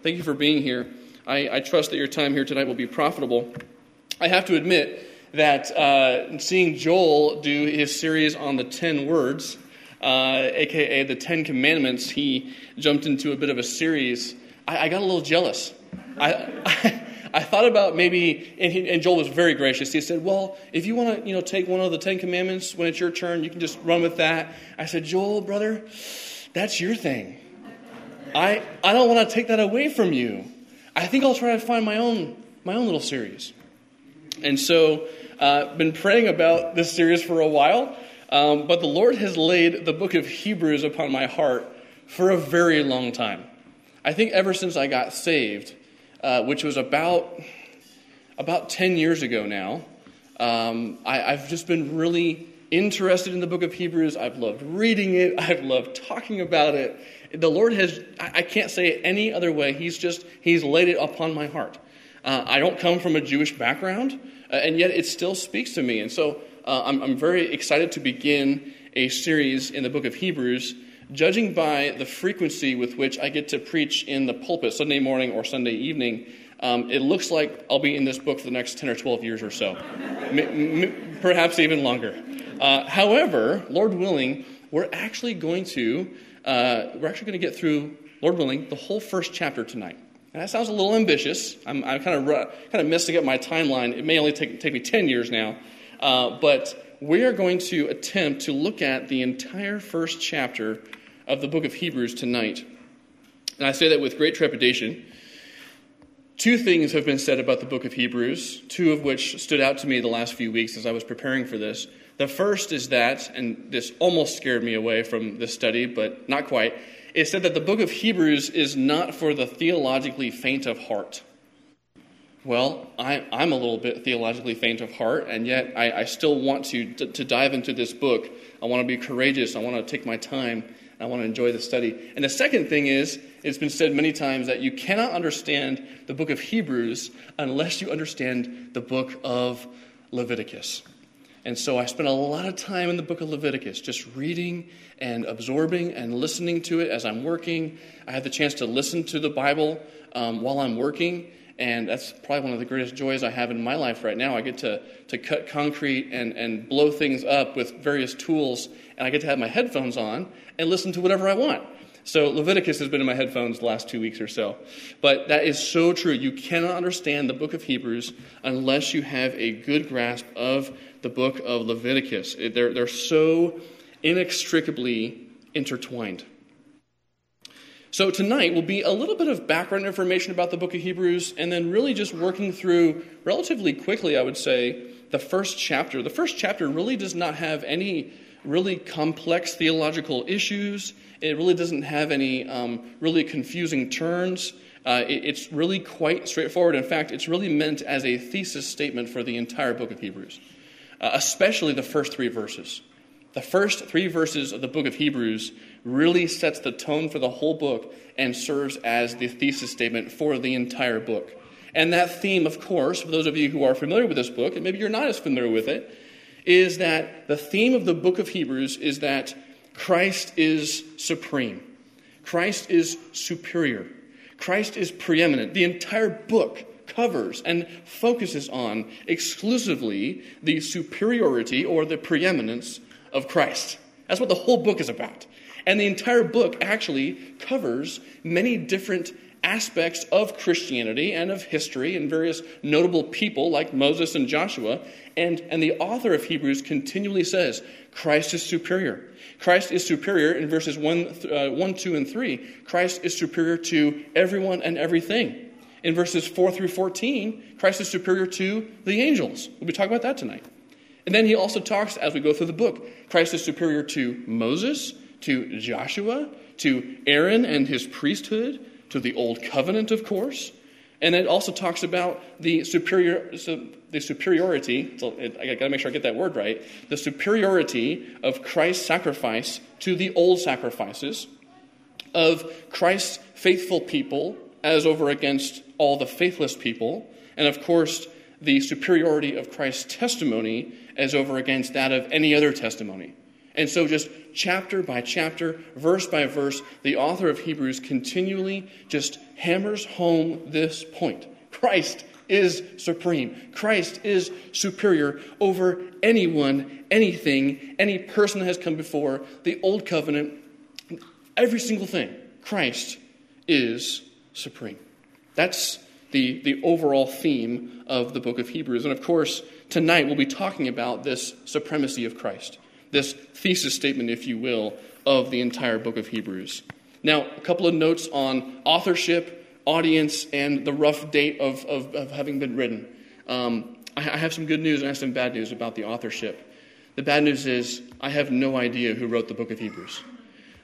Thank you for being here. I, I, trust that your time here tonight will be profitable. I have to admit that uh, seeing Joel do his series on the 10 words, uh, aka the 10 commandments, he jumped into a bit of a series. I, I got a little jealous. I, I, thought about maybe, and, he, and, Joel was very gracious. He said, Well, if you want to you know, take one of the 10 commandments when it's your turn, you can just run with that. I said, Joel, brother, that's your thing. I, I don't want to take that away from you. I think I'll try to find my own, my own little series. And so, uh, been praying about this series for a while, um, but the Lord has laid the book of Hebrews upon my heart for a very long time. I think ever since I got saved, uh, which was about about 10 years ago now, um, I, I've just been really interested in the book of Hebrews. I've loved reading it. I've loved talking about it. The Lord has, I can't say it any other way. He's just, He's laid it upon my heart. Uh, I don't come from a Jewish background, uh, and yet it still speaks to me. And so uh, I'm, I'm very excited to begin a series in the book of Hebrews, judging by the frequency with which I get to preach in the pulpit Sunday morning or Sunday evening. Um, it looks like I'll be in this book for the next 10 or 12 years or so, m- m- perhaps even longer. Uh, however, Lord willing, we're actually going to uh, we're actually going to get through, Lord willing, the whole first chapter tonight. And that sounds a little ambitious. I'm, I'm kind of kind of messing up my timeline. It may only take, take me 10 years now, uh, but we are going to attempt to look at the entire first chapter of the book of Hebrews tonight. And I say that with great trepidation. Two things have been said about the book of Hebrews, two of which stood out to me the last few weeks as I was preparing for this. The first is that, and this almost scared me away from this study, but not quite. It said that the book of Hebrews is not for the theologically faint of heart. Well, I, am a little bit theologically faint of heart, and yet I, I still want to, to, to dive into this book. I want to be courageous. I want to take my time. I want to enjoy the study. And the second thing is, it's been said many times that you cannot understand the book of Hebrews unless you understand the book of Leviticus. And so I spent a lot of time in the book of Leviticus, just reading and absorbing and listening to it as I'm working. I had the chance to listen to the Bible um, while I'm working, and that's probably one of the greatest joys I have in my life right now. I get to, to cut concrete and, and blow things up with various tools, and I get to have my headphones on and listen to whatever I want. So Leviticus has been in my headphones the last two weeks or so. But that is so true. You cannot understand the book of Hebrews unless you have a good grasp of the book of Leviticus. They're, they're so inextricably intertwined. So, tonight will be a little bit of background information about the book of Hebrews, and then really just working through relatively quickly, I would say, the first chapter. The first chapter really does not have any really complex theological issues, it really doesn't have any um, really confusing turns. Uh, it, it's really quite straightforward. In fact, it's really meant as a thesis statement for the entire book of Hebrews uh, especially the first three verses. The first three verses of the book of Hebrews really sets the tone for the whole book and serves as the thesis statement for the entire book. And that theme, of course, for those of you who are familiar with this book, and maybe you're not as familiar with it, is that the theme of the book of Hebrews is that Christ is supreme. Christ is superior. Christ is preeminent. The entire book covers and focuses on exclusively the superiority or the preeminence of Christ. That's what the whole book is about. And the entire book actually covers many different aspects of Christianity and of history and various notable people like Moses and Joshua. And, and the author of Hebrews continually says Christ is superior. Christ is superior in verses 1, uh, 1 2, and 3. Christ is superior to everyone and everything in verses 4 through 14, Christ is superior to the angels. We'll be talking about that tonight. And then he also talks, as we go through the book, Christ is superior to Moses, to Joshua, to Aaron and his priesthood, to the old covenant, of course. And it also talks about the superior, the superiority. So I got to make sure I get that word right. The superiority of Christ's sacrifice to the old sacrifices, of Christ's faithful people as over against all the faithless people, and of course, the superiority of Christ's testimony as over against that of any other testimony. And so, just chapter by chapter, verse by verse, the author of Hebrews continually just hammers home this point Christ is supreme. Christ is superior over anyone, anything, any person that has come before. The old covenant, every single thing, Christ is supreme. That's the, the overall theme of the book of Hebrews. And of course, tonight we'll be talking about this supremacy of Christ, this thesis statement, if you will, of the entire book of Hebrews. Now, a couple of notes on authorship audience and the rough date of, of, of having been written. Um, I, I have some good news and I have some bad news about the authorship. The bad news is I have no idea who wrote the book of Hebrews.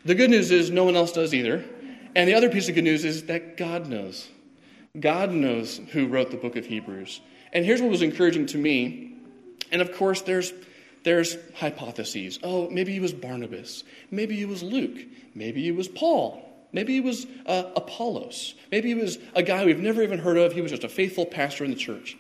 The good news is no one else does either. And the other piece of good news is that God knows. God knows who wrote the book of Hebrews. And here's what was encouraging to me. And of course, there's, there's hypotheses. Oh, maybe it was Barnabas. Maybe it was Luke. Maybe it was Paul. Maybe he was uh, Apollos. Maybe he was a guy we've never even heard of. He was just a faithful pastor in the church.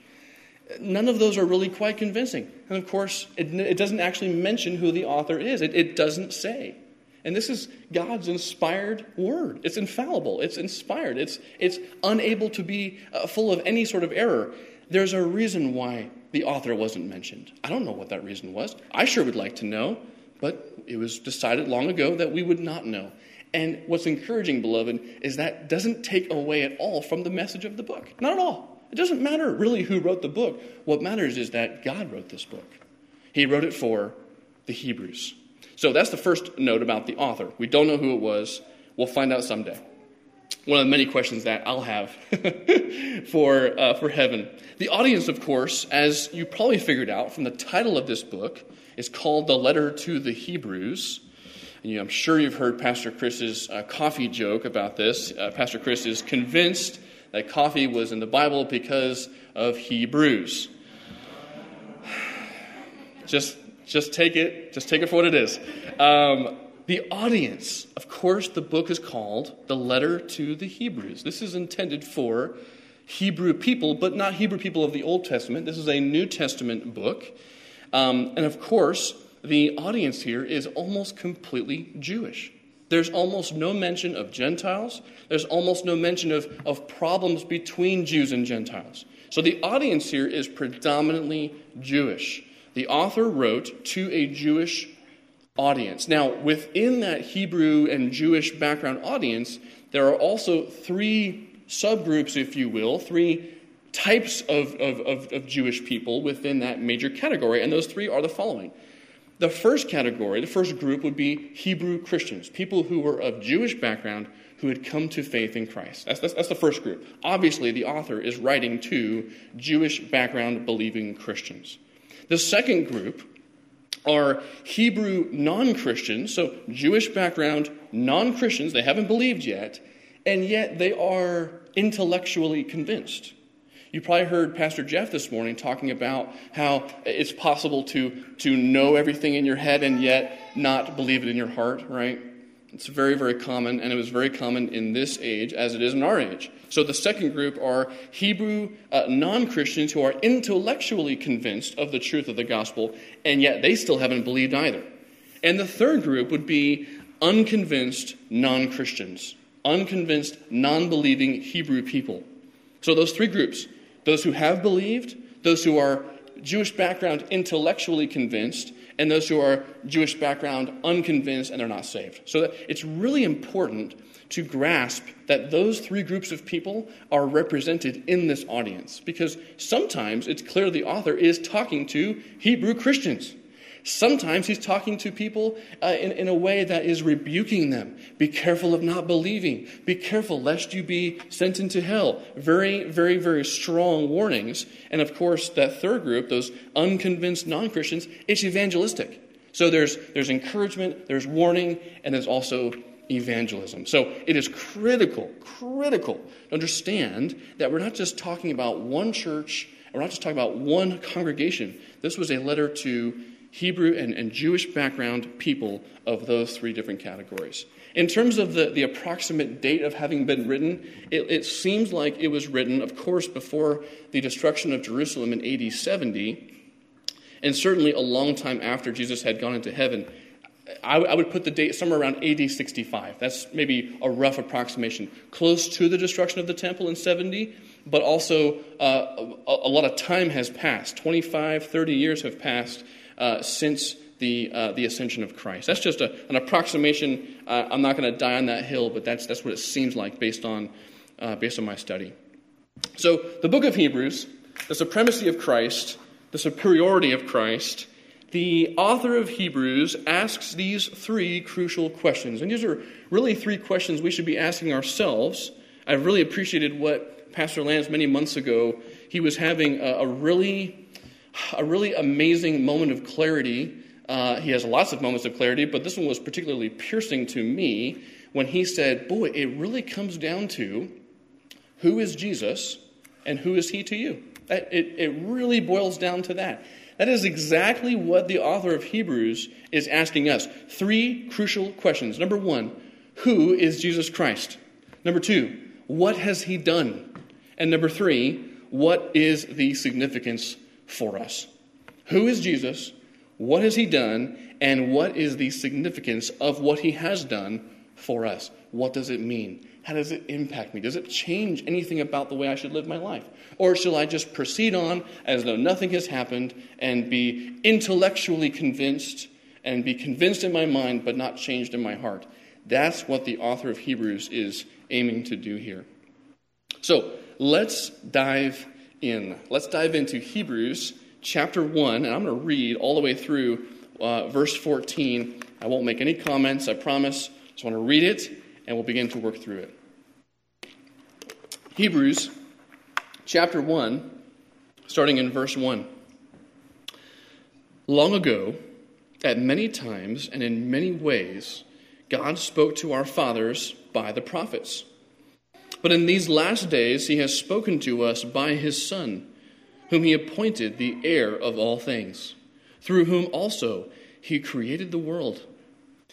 None of those are really quite convincing. And of course, it, it doesn't actually mention who the author is, it, it doesn't say. And this is God's inspired word. It's infallible, it's inspired, it's, it's unable to be uh, full of any sort of error. There's a reason why the author wasn't mentioned. I don't know what that reason was. I sure would like to know, but it was decided long ago that we would not know. And what's encouraging, beloved, is that doesn't take away at all from the message of the book. Not at all. It doesn't matter really who wrote the book. What matters is that God wrote this book. He wrote it for the Hebrews. So that's the first note about the author. We don't know who it was. We'll find out someday. One of the many questions that I'll have for, uh, for heaven. The audience, of course, as you probably figured out from the title of this book, is called The Letter to the Hebrews. And you, I'm sure you've heard Pastor Chris's uh, coffee joke about this. Uh, Pastor Chris is convinced that coffee was in the Bible because of Hebrews. Just, just take it. Just take it for what it is. Um, the audience, of course, the book is called the Letter to the Hebrews. This is intended for Hebrew people, but not Hebrew people of the Old Testament. This is a New Testament book. Um, and of course, the audience here is almost completely Jewish. There's almost no mention of Gentiles. There's almost no mention of, of problems between Jews and Gentiles. So the audience here is predominantly Jewish. The author wrote to a Jewish audience. Now, within that Hebrew and Jewish background audience, there are also three subgroups, if you will, three types of, of, of, of Jewish people within that major category. And those three are the following the first category, the first group, would be Hebrew Christians, people who were of Jewish background who had come to faith in Christ. That's, that's, that's, the first group. Obviously, the author is writing to Jewish background believing Christians. The second group are Hebrew non Christians, so Jewish background non Christians, they haven't believed yet, and yet they are intellectually convinced. You probably heard Pastor Jeff this morning talking about how it's possible to, to know everything in your head and yet not believe it in your heart, right? It's very, very common, and it was very common in this age as it is in our age. So the second group are Hebrew uh, non Christians who are intellectually convinced of the truth of the gospel, and yet they still haven't believed either. And the third group would be unconvinced non Christians, unconvinced, non believing Hebrew people. So those three groups those who have believed, those who are Jewish background intellectually convinced, and those who are Jewish background unconvinced and they're not saved. So it's really important to grasp that those three groups of people are represented in this audience because sometimes it's clear the author is talking to Hebrew Christians. Sometimes he's talking to people uh, in, in a way that is rebuking them. Be careful of not believing. Be careful lest you be sent into hell. Very, very, very strong warnings. And of course, that third group, those unconvinced non Christians, it's evangelistic. So there's, there's encouragement, there's warning, and there's also evangelism. So it is critical, critical to understand that we're not just talking about one church, we're not just talking about one congregation. This was a letter to Hebrew and, and Jewish background people of those three different categories. In terms of the, the approximate date of having been written, it, it seems like it was written, of course, before the destruction of Jerusalem in AD 70, and certainly a long time after Jesus had gone into heaven. I, I would put the date somewhere around AD 65. That's maybe a rough approximation. Close to the destruction of the temple in 70, but also uh, a, a, lot of time has passed. 25, 30 years have passed uh, since the, uh, the ascension of Christ. That's just a, an approximation. I'm not going to die on that hill, but that's, that's what it seems like based on, uh, based on my study. So, the book of Hebrews, the supremacy of Christ, the superiority of Christ, the author of Hebrews asks these three crucial questions. And these are really three questions we should be asking ourselves. I've really appreciated what Pastor Lance many months ago, he was having a, a really, a really amazing moment of clarity. Uh, he has lots of moments of clarity, but this one was particularly piercing to me when he said, Boy, it really comes down to who is Jesus and who is he to you? It, it really boils down to that. That is exactly what the author of Hebrews is asking us. Three crucial questions. Number one, who is Jesus Christ? Number two, what has he done? And number three, what is the significance for us? Who is Jesus? What has he done? And what is the significance of what he has done for us? What does it mean? How does it impact me? Does it change anything about the way I should live my life? Or shall I just proceed on as though nothing has happened and be intellectually convinced and be convinced in my mind but not changed in my heart? That's what the author of Hebrews is aiming to do here. So let's dive in. Let's dive into Hebrews chapter 1, and I'm going to read all the way through uh, verse 14. I won't make any comments, I promise. Just want to read it and we'll begin to work through it. Hebrews chapter 1, starting in verse 1. Long ago, at many times and in many ways, God spoke to our fathers by the prophets. But in these last days, he has spoken to us by his Son, whom he appointed the heir of all things, through whom also he created the world.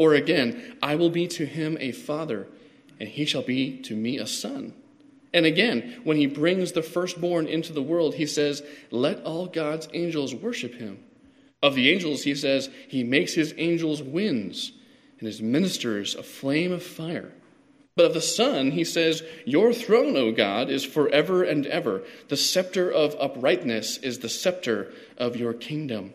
Or again, I will be to him a father, and he shall be to me a son. And again, when he brings the firstborn into the world, he says, Let all God's angels worship him. Of the angels, he says, He makes his angels winds, and his ministers a flame of fire. But of the Son, he says, Your throne, O God, is forever and ever. The scepter of uprightness is the scepter of your kingdom.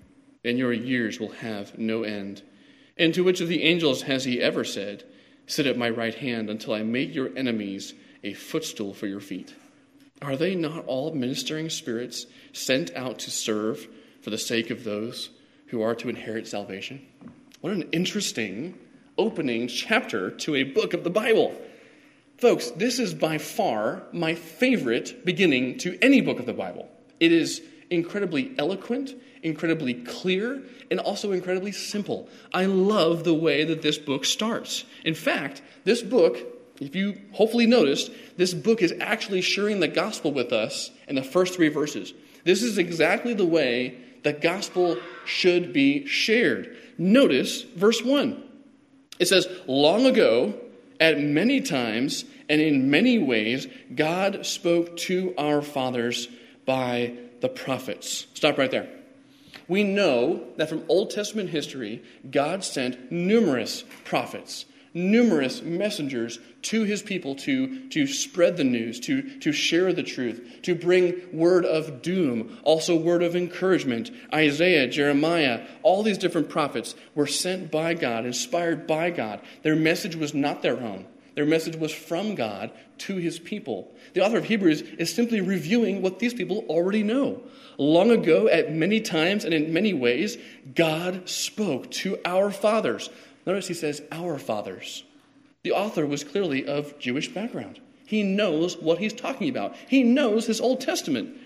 and your years will have no end. And to which of the angels has he ever said, Sit at my right hand until I make your enemies a footstool for your feet? Are they not all ministering spirits sent out to serve for the sake of those who are to inherit salvation? What an interesting opening chapter to a book of the Bible. Folks, this is by far my favorite beginning to any book of the Bible. It is incredibly eloquent, incredibly clear, and also incredibly simple. I love the way that this book starts. In fact, this book, if you hopefully noticed, this book is actually sharing the gospel with us in the first three verses. This is exactly the way the gospel should be shared. Notice verse 1. It says, Long ago, at many times and in many ways, God spoke to our fathers by the prophets. Stop right there we know that from Old Testament history, God sent numerous prophets, numerous messengers to his people to, to spread the news, to, to share the truth, to bring word of doom, also word of encouragement. Isaiah, Jeremiah, all these different prophets were sent by God, inspired by God. Their message was not their own. Their message was from God to his people. The author of Hebrews is simply reviewing what these people already know. Long ago, at many times and in many ways, God spoke to our fathers Notice he says, our fathers. The author was clearly of Jewish background. He knows what he's talking about, he knows his Old Testament.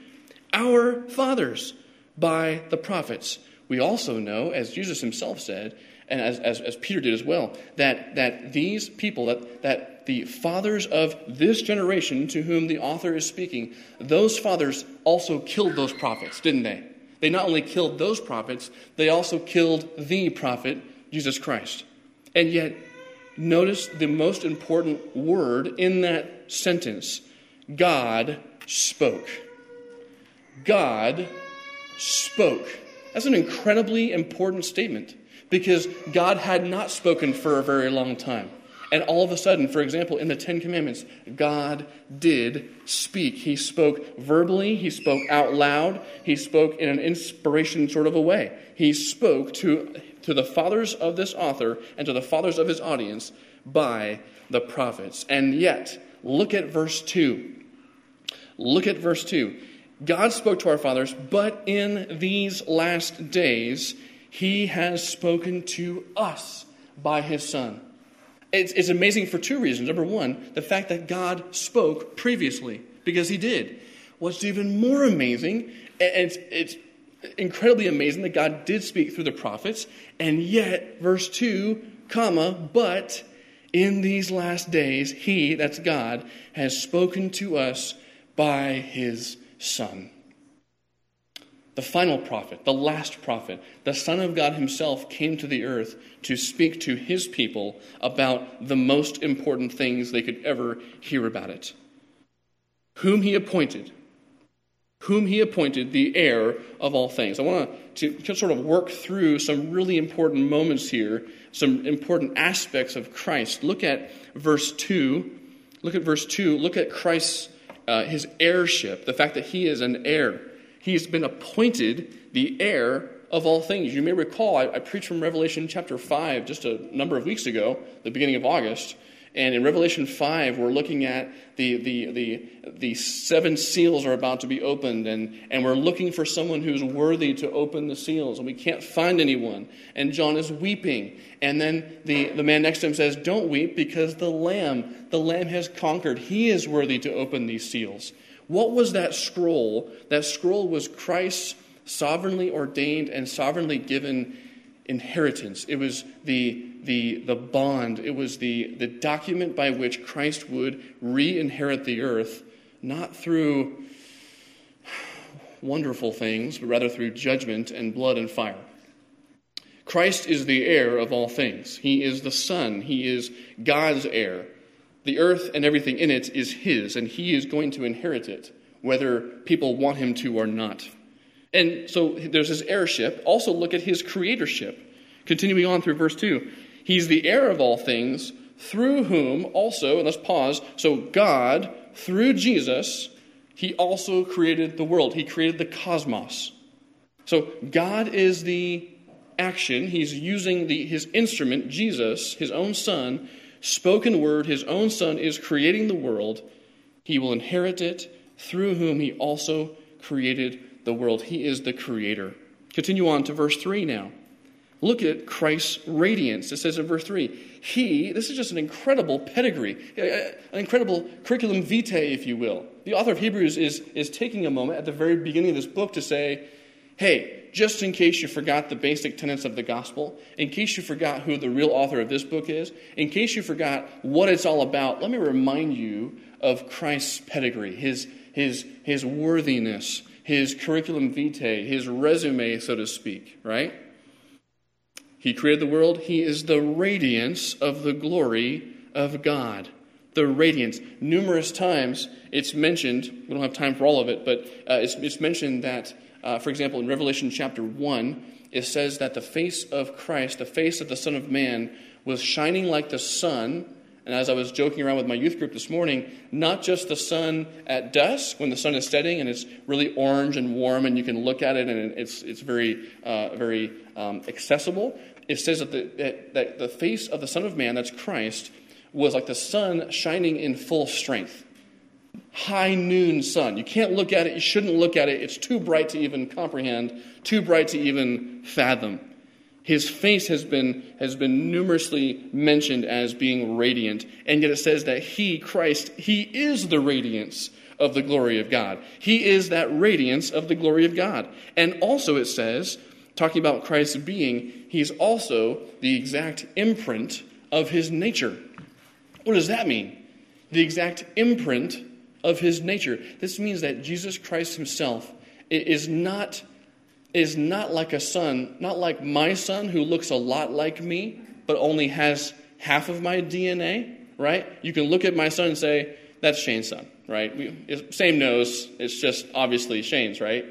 Our fathers by the prophets. We also know, as Jesus himself said, and as, as, as, Peter did as well, that, that these people, that, that the fathers of this generation to whom the author is speaking, those fathers also killed those prophets, didn't they? They not only killed those prophets, they also killed the prophet, Jesus Christ. And yet, notice the most important word in that sentence God spoke. God spoke. That's an incredibly important statement because God had not spoken for a very long time. And all of a sudden, for example, in the Ten Commandments, God did speak. He spoke verbally, he spoke out loud, he spoke in an inspiration sort of a way. He spoke to to the fathers of this author and to the fathers of his audience by the prophets. And yet, look at verse 2. Look at verse 2. God spoke to our fathers, but in these last days, he has spoken to us by his Son. It's, it's, amazing for two reasons. Number one, the fact that God spoke previously, because he did. What's even more amazing, and it's, it's incredibly amazing that God did speak through the prophets, and yet, verse 2, comma, but in these last days, He, that's God, has spoken to us by His Son. The final prophet, the last prophet, the Son of God Himself came to the earth to speak to His people about the most important things they could ever hear about it. Whom He appointed whom he appointed the heir of all things. I want to to sort of work through some really important moments here, some important aspects of Christ. Look at verse 2. Look at verse 2. Look at Christ's uh, his heirship, the fact that he is an heir. He's been appointed the heir of all things. You may recall, I, I preached from Revelation chapter 5 just a number of weeks ago, the beginning of August. And in Revelation 5, we're looking at the, the, the, the seven seals are about to be opened, and, and we're looking for someone who's worthy to open the seals, and we can't find anyone. And John is weeping. And then the, the man next to him says, Don't weep, because the Lamb, the Lamb has conquered. He is worthy to open these seals. What was that scroll? That scroll was Christ's sovereignly ordained and sovereignly given inheritance. It was the, the, the bond, it was the, the document by which Christ would re inherit the earth, not through wonderful things, but rather through judgment and blood and fire. Christ is the heir of all things. He is the Son. He is God's heir. The earth and everything in it is His, and He is going to inherit it, whether people want Him to or not. And so there's his heirship. Also, look at his creatorship. Continuing on through verse 2. He's the heir of all things, through whom also, and let's pause. So, God, through Jesus, he also created the world. He created the cosmos. So, God is the action. He's using the, his instrument, Jesus, his own son, spoken word. His own son is creating the world. He will inherit it, through whom he also created the world. He is the creator. Continue on to verse 3 now. Look at Christ's radiance. It says in verse 3 He, this is just an incredible pedigree, an incredible curriculum vitae, if you will. The author of Hebrews is, is taking a moment at the very beginning of this book to say, hey, just in case you forgot the basic tenets of the gospel, in case you forgot who the real author of this book is, in case you forgot what it's all about, let me remind you of Christ's pedigree, his, his, his worthiness, his curriculum vitae, his resume, so to speak, right? He created the world. He is the radiance of the glory of God. The radiance. Numerous times it's mentioned, we don't have time for all of it, but uh, it's, it's, mentioned that, uh, for example, in Revelation chapter 1, it says that the face of Christ, the face of the Son of Man, was shining like the sun. And as I was joking around with my youth group this morning, not just the sun at dusk when the sun is setting and it's really orange and warm and you can look at it and it's, it's very, uh, very um, accessible. It says that the, that the face of the Son of Man, that's Christ, was like the sun shining in full strength high noon sun. You can't look at it, you shouldn't look at it. It's too bright to even comprehend, too bright to even fathom. His face has been, has been numerously mentioned as being radiant, and yet it says that he, Christ, he is the radiance of the glory of God. He is that radiance of the glory of God. And also it says, talking about Christ's being, he's also the exact imprint of his nature. What does that mean? The exact imprint of his nature. This means that Jesus Christ himself is not, is not like a son, not like my son who looks a lot like me, but only has half of my DNA, right? You can look at my son and say, that's Shane's son, right? We, same nose, it's just obviously Shane's, right?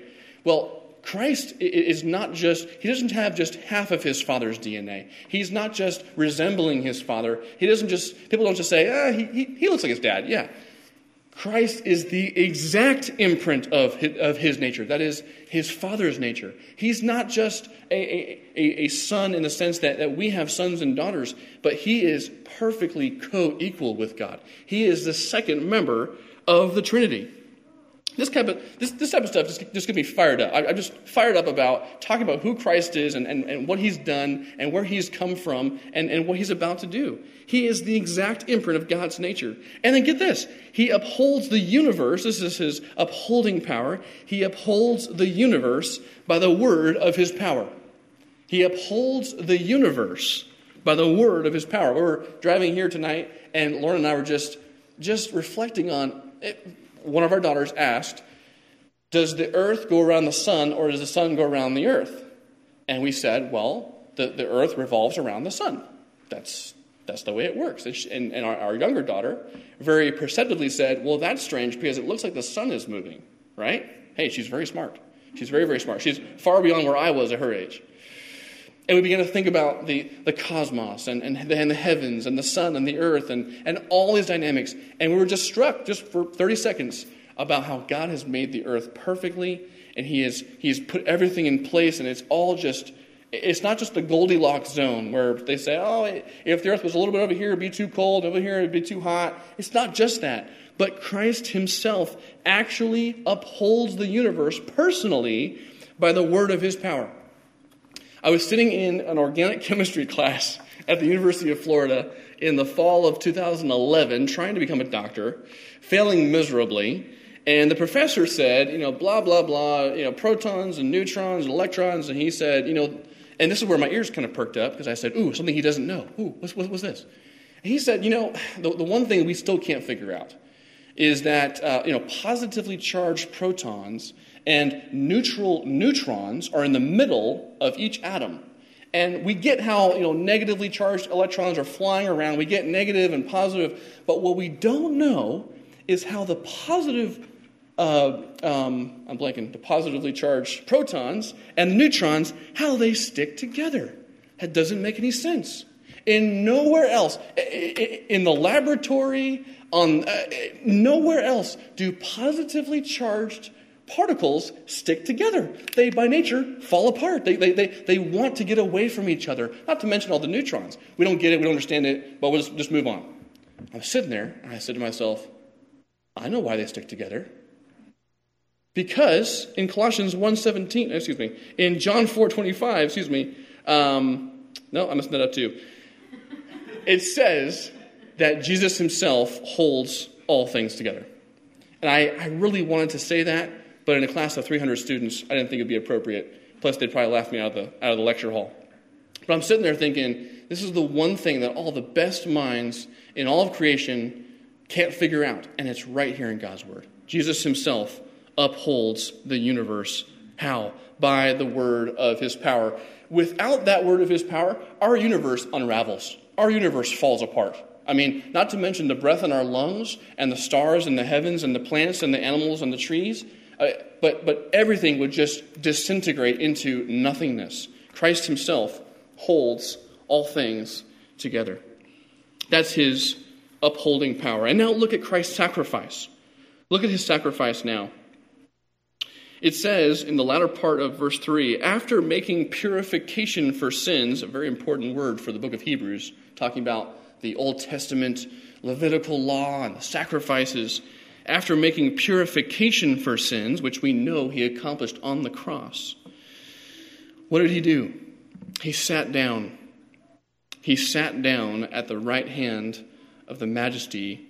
Well, Christ is not just, he doesn't have just half of his father's DNA. He's not just resembling his father. He doesn't just, people don't just say, ah, he, he, he looks like his dad. Yeah. Christ is the exact imprint of his, of his nature. That is, his father's nature. He's not just a, a, a son in the sense that, that we have sons and daughters, but he is perfectly co equal with God. He is the second member of the Trinity. This type of, this, this type of stuff just, just gets me fired up. I, am just fired up about talking about who Christ is and, and, and what he's done and where he's come from and, and what he's about to do. He is the exact imprint of God's nature. And then get this He upholds the universe. This is his upholding power. He upholds the universe by the word of his power. He upholds the universe by the word of his power. We were driving here tonight, and Lauren and I were just, just reflecting on it one of our daughters asked, Does the earth go around the sun or does the sun go around the earth? And we said, Well, the, the earth revolves around the sun. That's, that's the way it works. And, she, and, and our, our younger daughter very perceptively said, Well, that's strange because it looks like the sun is moving, right? Hey, she's very smart. She's very, very smart. She's far beyond where I was at her age. And we began to think about the, the cosmos and, and, the, and the heavens and the sun and the earth and, and all these dynamics. And we were just struck, just for 30 seconds, about how God has made the earth perfectly and He has, he has put everything in place and it's all just, it's not just the Goldilocks zone where they say, oh, if the earth was a little bit over here, it'd be too cold, over here, it'd be too hot. It's not just that. But Christ Himself actually upholds the universe personally by the word of His power. I was sitting in an organic chemistry class at the University of Florida in the fall of 2011 trying to become a doctor, failing miserably. And the professor said, you know, blah, blah, blah, you know, protons and neutrons and electrons. And he said, you know, and this is where my ears kind of perked up because I said, ooh, something he doesn't know. Ooh, what's, what's this? And he said, you know, the, the one thing we still can't figure out is that, uh, you know, positively charged protons and neutral neutrons are in the middle of each atom. And we get how you know negatively charged electrons are flying around. We get negative and positive, but what we don't know is how the positive, uh, um, I'm blanking, the positively charged protons and the neutrons, how they stick together. That doesn't make any sense. In nowhere else, in the laboratory, on uh, nowhere else do positively charged particles stick together. They, by nature, fall apart. They, they, they, they want to get away from each other, not to mention all the neutrons. We don't get it, we don't understand it, but we'll just, just move on. I'm sitting there, and I said to myself, I know why they stick together. Because in Colossians 1.17, excuse me, in John 4.25, excuse me, um, no, I messed that up too. It says that Jesus himself holds all things together. And I, I really wanted to say that, but in a class of 300 students, I didn't think it'd be appropriate. Plus, they'd probably laugh me out of the, out of the lecture hall. But I'm sitting there thinking, this is the one thing that all the best minds in all of creation can't figure out, and it's right here in God's Word. Jesus Himself upholds the universe. How? By the word of His power. Without that word of His power, our universe unravels, our universe falls apart. I mean, not to mention the breath in our lungs and the stars and the heavens and the plants and the animals and the trees. But, but everything would just disintegrate into nothingness. Christ himself holds all things together. That's his upholding power. And now look at Christ's sacrifice. Look at his sacrifice now. It says in the latter part of verse 3 after making purification for sins, a very important word for the book of Hebrews, talking about the Old Testament Levitical law and the sacrifices, after making purification for sins, which we know he accomplished on the cross, what did he do? He sat down. He sat down at the right hand of the majesty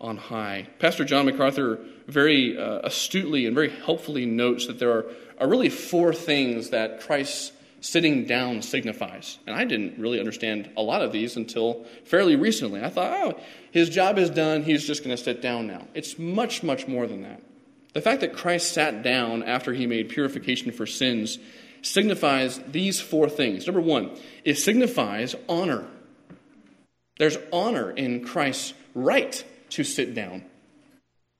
on high. Pastor John MacArthur very uh, astutely and very helpfully notes that there are, are really four things that Christ's sitting down signifies. And I didn't really understand a lot of these until fairly recently. I thought, oh, his job is done, he's just going to sit down now. It's much, much more than that. The fact that Christ sat down after he made purification for sins signifies these four things. Number one, it signifies honor. There's honor in Christ's right to sit down.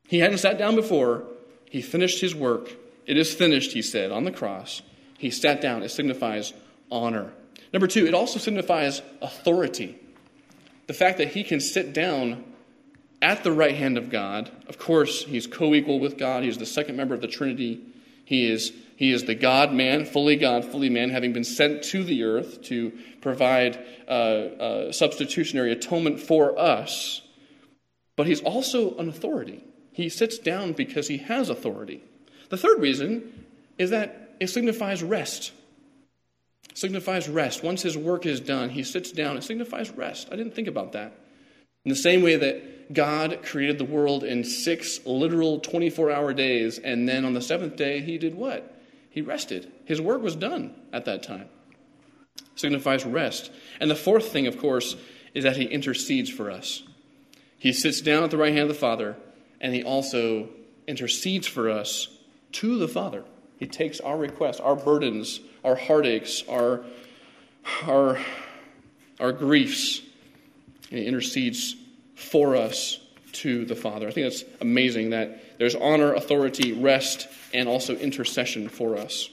He hadn't sat down before. He finished his work. It is finished, he said, on the cross. He sat down. It signifies honor. Number two, it also signifies authority. The fact that he can sit down at the right hand of God. Of course, he's co equal with God. He's the second member of the Trinity. He is, he is the God man, fully God, fully man, having been sent to the earth to provide uh, uh, substitutionary atonement for us. But he's also an authority. He sits down because he has authority. The third reason is that it signifies rest. Signifies rest. Once his work is done, he sits down. It signifies rest. I didn't think about that. In the same way that God created the world in six literal 24 hour days, and then on the seventh day, he did what? He rested. His work was done at that time. Signifies rest. And the fourth thing, of course, is that he intercedes for us. He sits down at the right hand of the Father, and he also intercedes for us to the Father. He takes our requests, our burdens, our heartaches, our, our, our griefs, and he intercedes for us to the Father. I think that's amazing that there's honor, authority, rest, and also intercession for us.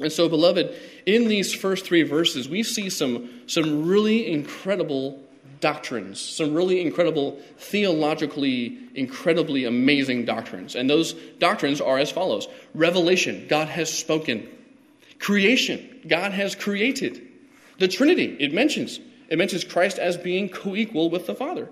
And so, beloved, in these first three verses, we see some, some really incredible doctrines, some really incredible, theologically incredibly amazing doctrines. And those doctrines are as follows Revelation, God has spoken. Creation, God has created. The Trinity, it mentions. It mentions Christ as being co equal with the Father.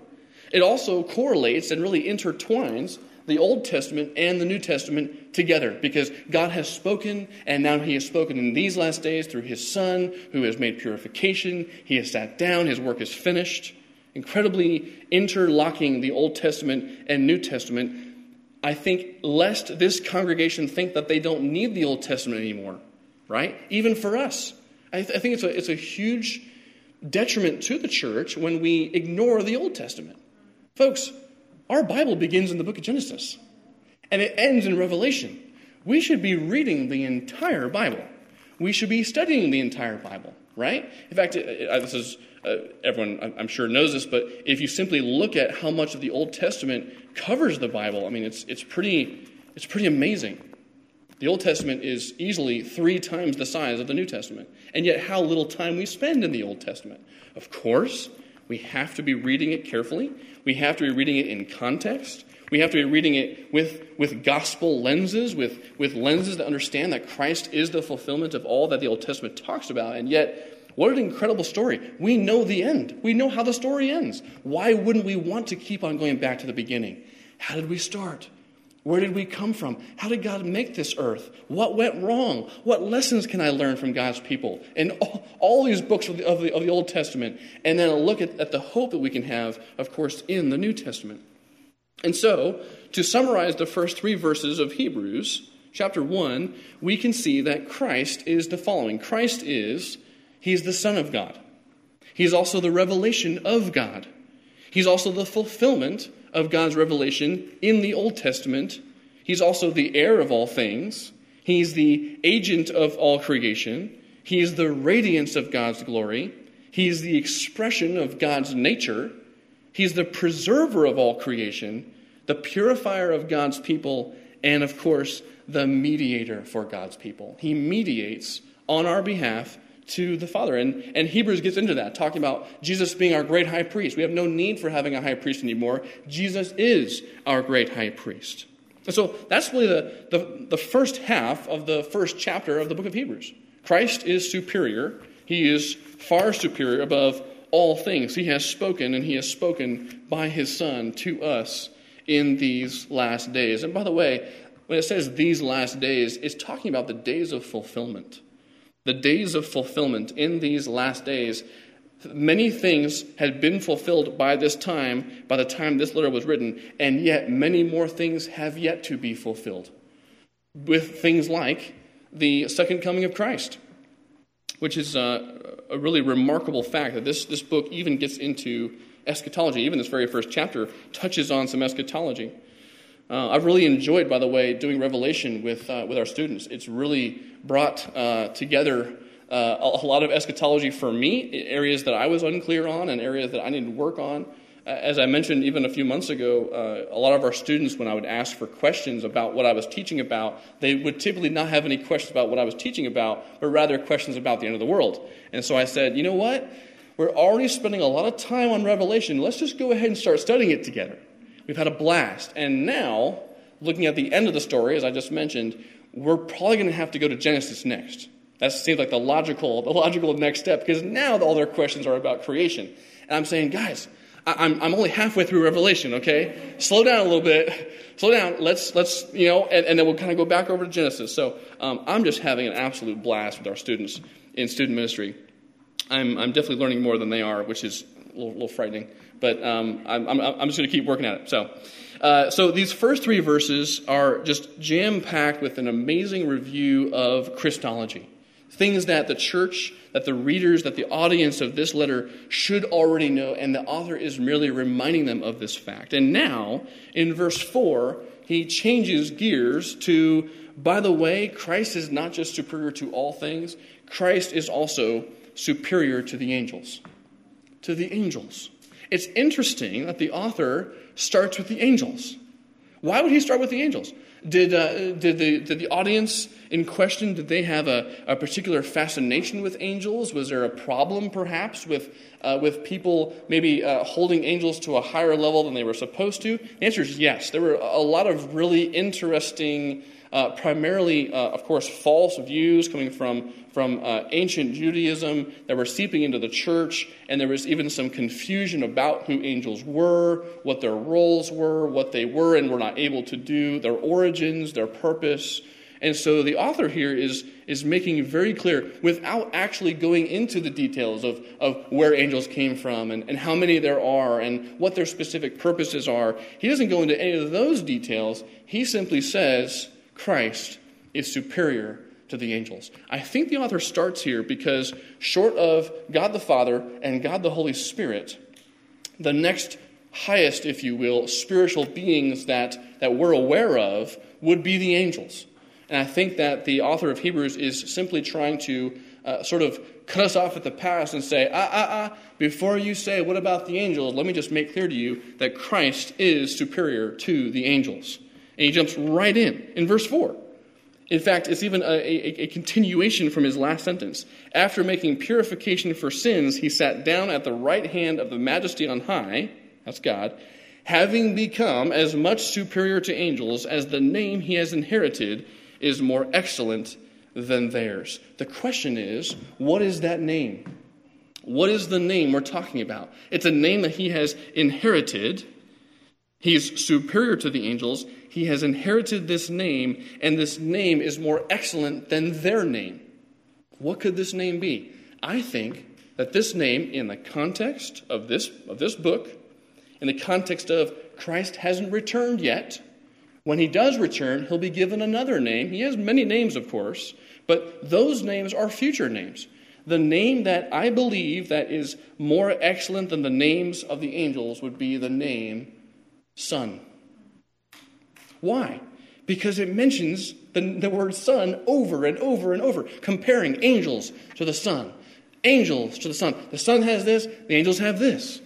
It also correlates and really intertwines the Old Testament and the New Testament together because God has spoken, and now He has spoken in these last days through His Son, who has made purification. He has sat down, His work is finished. Incredibly interlocking the Old Testament and New Testament. I think, lest this congregation think that they don't need the Old Testament anymore, right? Even for us. I, th- I think it's a, it's a huge detriment to the church when we ignore the Old Testament. Folks, our Bible begins in the book of Genesis and it ends in Revelation. We should be reading the entire Bible. We should be studying the entire Bible, right? In fact, this is uh, everyone I'm sure knows this, but if you simply look at how much of the Old Testament covers the Bible, I mean, it's it's pretty it's pretty amazing. The Old Testament is easily three times the size of the New Testament, and yet how little time we spend in the Old Testament. Of course, we have to be reading it carefully. We have to be reading it in context. We have to be reading it with, with gospel lenses, with, with lenses that understand that Christ is the fulfillment of all that the Old Testament talks about. And yet, what an incredible story. We know the end. We know how the story ends. Why wouldn't we want to keep on going back to the beginning? How did we start? Where did we come from? How did God make this earth? What went wrong? What lessons can I learn from God's people? And all, all these books of the, of, the, of the, Old Testament, and then a look at, at the hope that we can have, of course, in the New Testament. And so, to summarize the first three verses of Hebrews, chapter 1, we can see that Christ is the following Christ is, He's the Son of God. He's also the revelation of God. He's also the fulfillment of God's revelation in the Old Testament. He's also the heir of all things. He's the agent of all creation. He is the radiance of God's glory. He is the expression of God's nature. He's the preserver of all creation, the purifier of God's people, and of course, the mediator for God's people. He mediates on our behalf to the Father. And, and Hebrews gets into that, talking about Jesus being our great high priest. We have no need for having a high priest anymore. Jesus is our great high priest. And so that's really the, the, the first half of the first chapter of the book of Hebrews. Christ is superior. He is far superior above all things. He has spoken, and He has spoken by His Son to us in these last days. And by the way, when it says these last days, it's talking about the days of fulfillment. The days of fulfillment in these last days. Many things had been fulfilled by this time, by the time this letter was written, and yet many more things have yet to be fulfilled. With things like the second coming of Christ, which is uh, a really remarkable fact that this, this book even gets into eschatology. Even this very first chapter touches on some eschatology. Uh, I've really enjoyed, by the way, doing Revelation with, uh, with our students. It's really brought uh, together uh, a, a, lot of eschatology for me, areas that I was unclear on and areas that I needed to work on. As I mentioned even a few months ago, uh, a lot of our students, when I would ask for questions about what I was teaching about, they would typically not have any questions about what I was teaching about, but rather questions about the end of the world. And so I said, you know what? We're already spending a lot of time on Revelation. Let's just go ahead and start studying it together. We've had a blast. And now, looking at the end of the story, as I just mentioned, we're probably going to have to go to Genesis next. That seems like the logical, the logical next step because now all their questions are about creation. And I'm saying, guys, I'm, I'm only halfway through Revelation, okay? Slow down a little bit. Slow down. Let's, let's you know, and, and then we'll kind of go back over to Genesis. So um, I'm just having an absolute blast with our students in student ministry. I'm, I'm definitely learning more than they are, which is a little, little frightening but um, I'm, I'm, I'm, just going to keep working at it. So, uh, so these first three verses are just jam packed with an amazing review of Christology. Things that the church, that the readers, that the audience of this letter should already know, and the author is merely reminding them of this fact. And now, in verse 4, he changes gears to, by the way, Christ is not just superior to all things, Christ is also superior to the angels. To the angels. It's interesting that the author starts with the angels. Why would he start with the angels? Did, uh, did, the, did the audience in question, did they have a, a particular fascination with angels? Was there a problem, perhaps, with, uh, with people maybe uh, holding angels to a higher level than they were supposed to? The answer is yes. There were a lot of really interesting uh, primarily, uh, of course, false views coming from, from uh, ancient Judaism that were seeping into the church, and there was even some confusion about who angels were, what their roles were, what they were and were not able to do, their origins, their purpose. And so the author here is, is making very clear, without actually going into the details of, of where angels came from and, and how many there are and what their specific purposes are, he doesn't go into any of those details. He simply says, Christ is superior to the angels. I think the author starts here because, short of God the Father and God the Holy Spirit, the next highest, if you will, spiritual beings that, that we're aware of would be the angels. And I think that the author of Hebrews is simply trying to uh, sort of cut us off at the pass and say, ah, ah, ah, before you say, what about the angels? Let me just make clear to you that Christ is superior to the angels. And he jumps right in, in verse 4. In fact, it's even a, a, a, continuation from his last sentence. After making purification for sins, he sat down at the right hand of the majesty on high, that's God, having become as much superior to angels as the name he has inherited is more excellent than theirs. The question is, what is that name? What is the name we're talking about? It's a name that he has inherited. He's superior to the angels he has inherited this name, and this name is more excellent than their name. What could this name be? I think that this name, in the context of this, of this book, in the context of Christ hasn't returned yet, when he does return, he'll be given another name. He has many names, of course, but those names are future names. The name that I believe that is more excellent than the names of the angels would be the name Son. Why? Because it mentions the, the word son over and over and over, comparing angels to the son. Angels to the son. The son has this, the angels have this.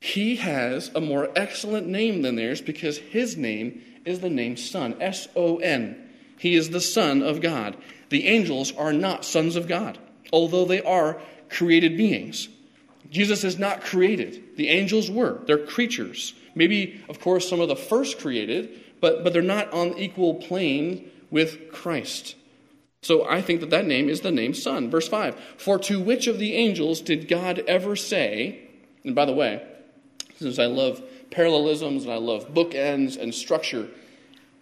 He has a more excellent name than theirs because his name is the name Son, S O N. He is the Son of God. The angels are not sons of God. although they are created beings. Jesus is not created. The angels were. They're creatures. Maybe, of course, some of the first created, but, but they're not on equal plane with Christ. So I think that that name is the name Son. Verse 5 For to which of the angels did God ever say, and by the way, since I love parallelisms and I love bookends and structure,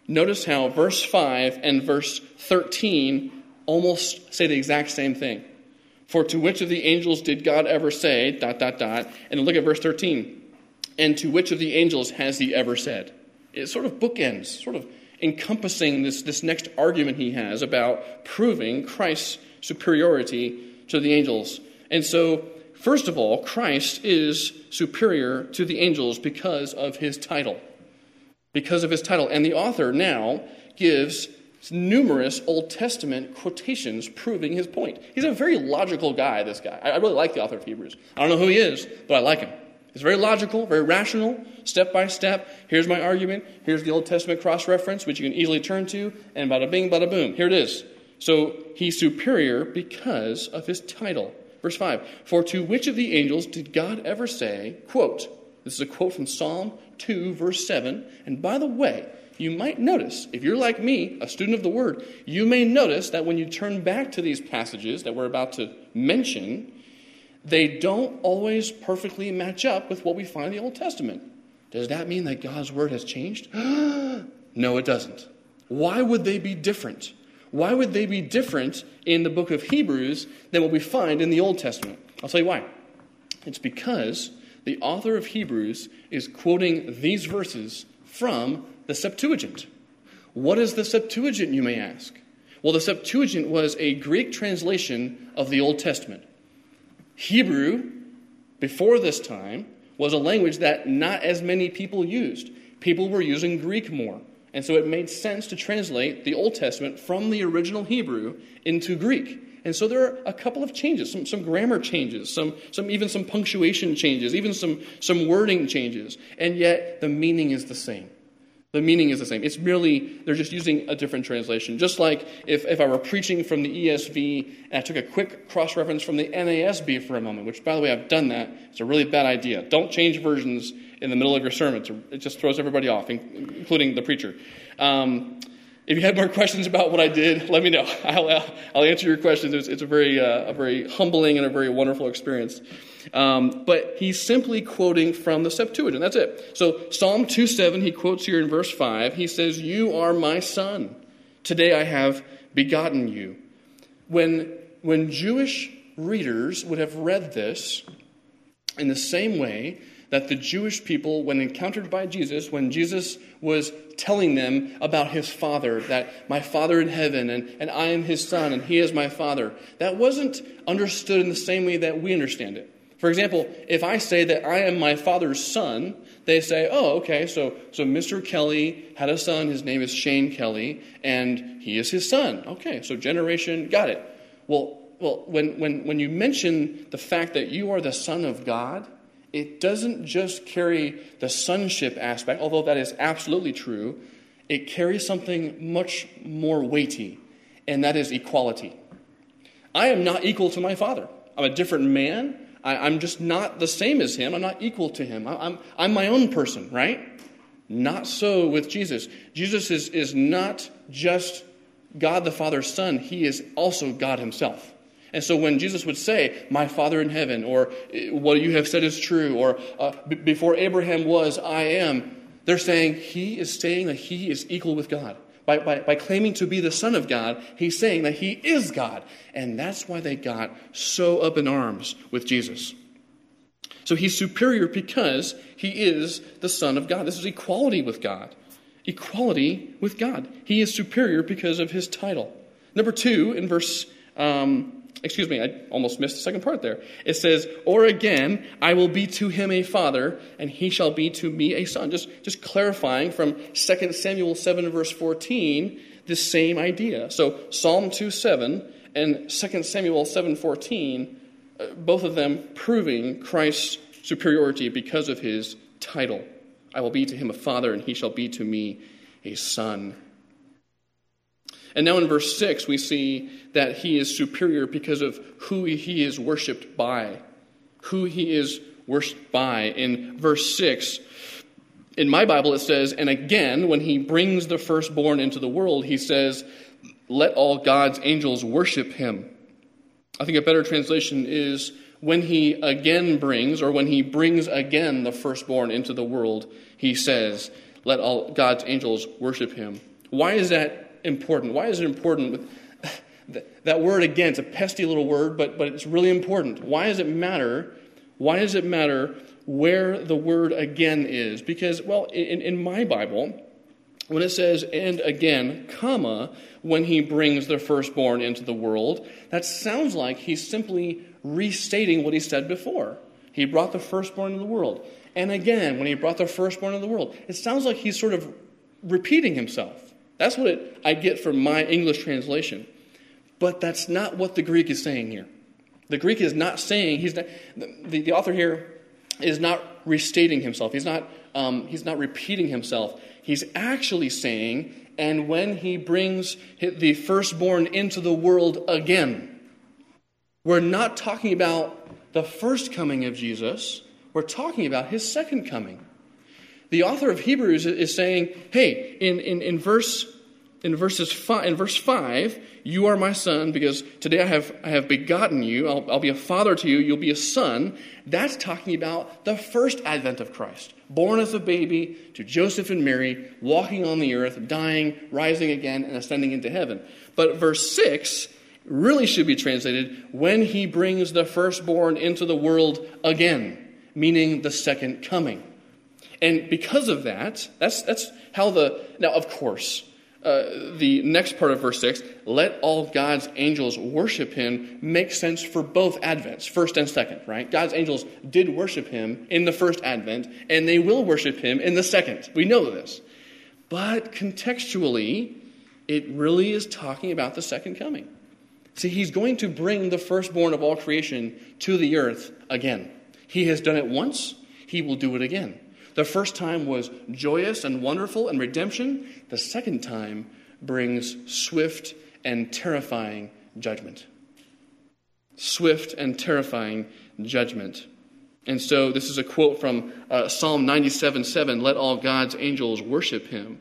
notice how verse 5 and verse 13 almost say the exact same thing. For to which of the angels did God ever say, dot, dot, dot, and look at verse 13. And to which of the angels has he ever said? It sort of bookends, sort of encompassing this, this next argument he has about proving Christ's superiority to the angels. And so, first of all, Christ is superior to the angels because of his title. Because of his title. And the author now gives numerous Old Testament quotations proving his point. He's a very logical guy, this guy. I really like the author of Hebrews. I don't know who he is, but I like him. It's very logical, very rational, step by step. Here's my argument. Here's the Old Testament cross reference, which you can easily turn to, and bada bing, bada boom. Here it is. So he's superior because of his title. Verse 5 For to which of the angels did God ever say, quote, this is a quote from Psalm 2, verse 7. And by the way, you might notice, if you're like me, a student of the Word, you may notice that when you turn back to these passages that we're about to mention, they don't always perfectly match up with what we find in the Old Testament. Does that mean that God's Word has changed? no, it doesn't. Why would they be different? Why would they be different in the book of Hebrews than what we find in the Old Testament? I'll tell you why. It's because the author of Hebrews is quoting these verses from the Septuagint. What is the Septuagint, you may ask? Well, the Septuagint was a Greek translation of the Old Testament. Hebrew, before this time, was a language that not as many people used. People were using Greek more. And so it made sense to translate the Old Testament from the original Hebrew into Greek. And so there are a couple of changes, some, some grammar changes, some, some even some punctuation changes, even some, some wording changes. And yet the meaning is the same. The meaning is the same. It's merely, they're just using a different translation. Just like if, if I were preaching from the ESV and I took a quick cross reference from the NASB for a moment, which, by the way, I've done that. It's a really bad idea. Don't change versions in the middle of your sermon, it just throws everybody off, including the preacher. Um, if you have more questions about what I did, let me know. I'll, I'll answer your questions. It's, it's a, very, uh, a very humbling and a very wonderful experience. Um, but he's simply quoting from the Septuagint. That's it. So Psalm 2:7, he quotes here in verse 5. He says, You are my son. Today I have begotten you. When, when Jewish readers would have read this in the same way that the Jewish people, when encountered by Jesus, when Jesus was telling them about his Father, that my Father in heaven, and, and I am his Son, and he is my Father, that wasn't understood in the same way that we understand it. For example, if I say that I am my father's son, they say, oh, okay, so, so Mr. Kelly had a son, his name is Shane Kelly, and he is his son. Okay, so generation, got it. Well, well when, when, when you mention the fact that you are the son of God, it doesn't just carry the sonship aspect, although that is absolutely true. It carries something much more weighty, and that is equality. I am not equal to my father. I'm a different man. I, am just not the same as him. I'm not equal to him. I, I'm, I'm my own person, right? Not so with Jesus. Jesus is, is not just God the Father's Son, he is also God himself. And so when Jesus would say, My Father in heaven, or what you have said is true, or uh, b- before Abraham was, I am, they're saying he is saying that he is equal with God by, by, by claiming to be the Son of God, he's saying that he is God. And that's why they got so up in arms with Jesus. So he's superior because he is the Son of God. This is equality with God. Equality with God. He is superior because of his title. Number two, in verse um, excuse me, I almost missed the second part there. It says, Or again, I will be to him a father, and he shall be to me a son. Just, just clarifying from 2 Samuel 7, verse 14, the same idea. So Psalm 2 7 and 2 Samuel 7 14, uh, both of them proving Christ's superiority because of his title. I will be to him a father, and he shall be to me a son. And now in verse 6, we see that he is superior because of who he is worshiped by. Who he is worshiped by. In verse 6, in my Bible it says, and again, when he brings the firstborn into the world, he says, let all God's angels worship him. I think a better translation is, when he again brings, or when he brings again the firstborn into the world, he says, let all God's angels worship him. Why is that important? Why is it important? With, that word again, it's a pesky little word, but, but it's really important. Why does it matter? Why does it matter where the word again is? Because, well, in, in my Bible, when it says and again, comma, when he brings the firstborn into the world, that sounds like he's simply restating what he said before. He brought the firstborn into the world. And again, when he brought the firstborn into the world, it sounds like he's sort of repeating himself. That's what it, I get from my English translation. But that's not what the Greek is saying here. The Greek is not saying, he's not, the, the author here is not restating himself. He's not, um, he's not repeating himself. He's actually saying, and when he brings the firstborn into the world again, we're not talking about the first coming of Jesus, we're talking about his second coming. The author of Hebrews is saying, hey, in, in, in verse in verses five, in verse 5 you are my son because today i have, I have begotten you. I'll, I'll be a father to you. You'll be a son. That's talking about the first advent of christ. Born as a baby to joseph and mary walking on the earth dying rising again and ascending into heaven. But verse 6 really should be translated when he brings the firstborn into the world again meaning the second coming and because of that, that's, that's how the. Now, of course, uh, the next part of verse 6, let all God's angels worship him, makes sense for both advents, first and second, right? God's angels did worship him in the first advent, and they will worship him in the second. We know this. But contextually, it really is talking about the second coming. See, he's going to bring the firstborn of all creation to the earth again. He has done it once, he will do it again. The first time was joyous and wonderful and redemption. The second time brings swift and terrifying judgment. Swift and terrifying judgment. And so this is a quote from uh, Psalm 97 7 Let all God's angels worship him.